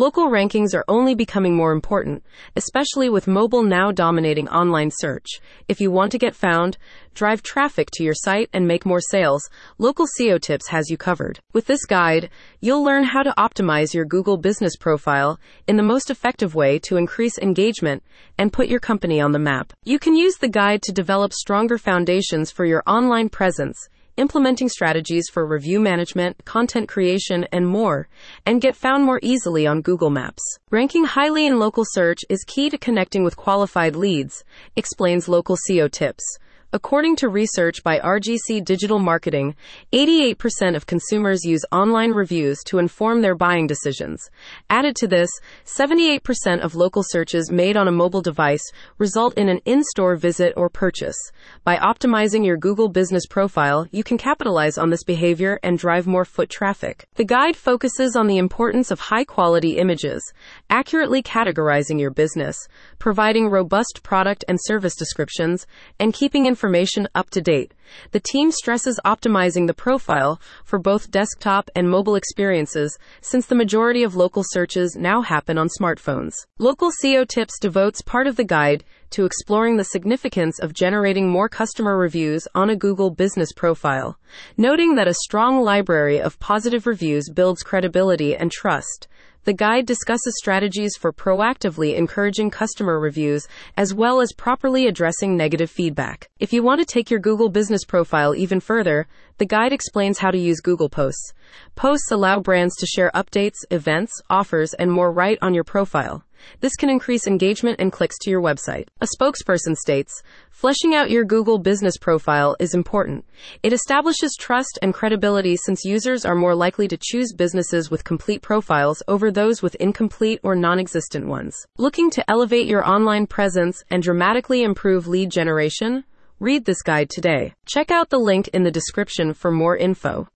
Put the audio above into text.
Local rankings are only becoming more important, especially with mobile now dominating online search. If you want to get found, drive traffic to your site, and make more sales, Local SEO Tips has you covered. With this guide, you'll learn how to optimize your Google business profile in the most effective way to increase engagement and put your company on the map. You can use the guide to develop stronger foundations for your online presence implementing strategies for review management, content creation, and more, and get found more easily on Google Maps. Ranking highly in local search is key to connecting with qualified leads, explains Local SEO Tips. According to research by RGC Digital Marketing, 88% of consumers use online reviews to inform their buying decisions. Added to this, 78% of local searches made on a mobile device result in an in store visit or purchase. By optimizing your Google business profile, you can capitalize on this behavior and drive more foot traffic. The guide focuses on the importance of high quality images, accurately categorizing your business, providing robust product and service descriptions, and keeping information information up to date. The team stresses optimizing the profile for both desktop and mobile experiences since the majority of local searches now happen on smartphones. Local SEO Tips devotes part of the guide to exploring the significance of generating more customer reviews on a Google business profile, noting that a strong library of positive reviews builds credibility and trust. The guide discusses strategies for proactively encouraging customer reviews as well as properly addressing negative feedback. If you want to take your Google business profile even further, the guide explains how to use Google Posts. Posts allow brands to share updates, events, offers, and more right on your profile. This can increase engagement and clicks to your website. A spokesperson states, fleshing out your Google business profile is important. It establishes trust and credibility since users are more likely to choose businesses with complete profiles over those with incomplete or non-existent ones. Looking to elevate your online presence and dramatically improve lead generation? Read this guide today. Check out the link in the description for more info.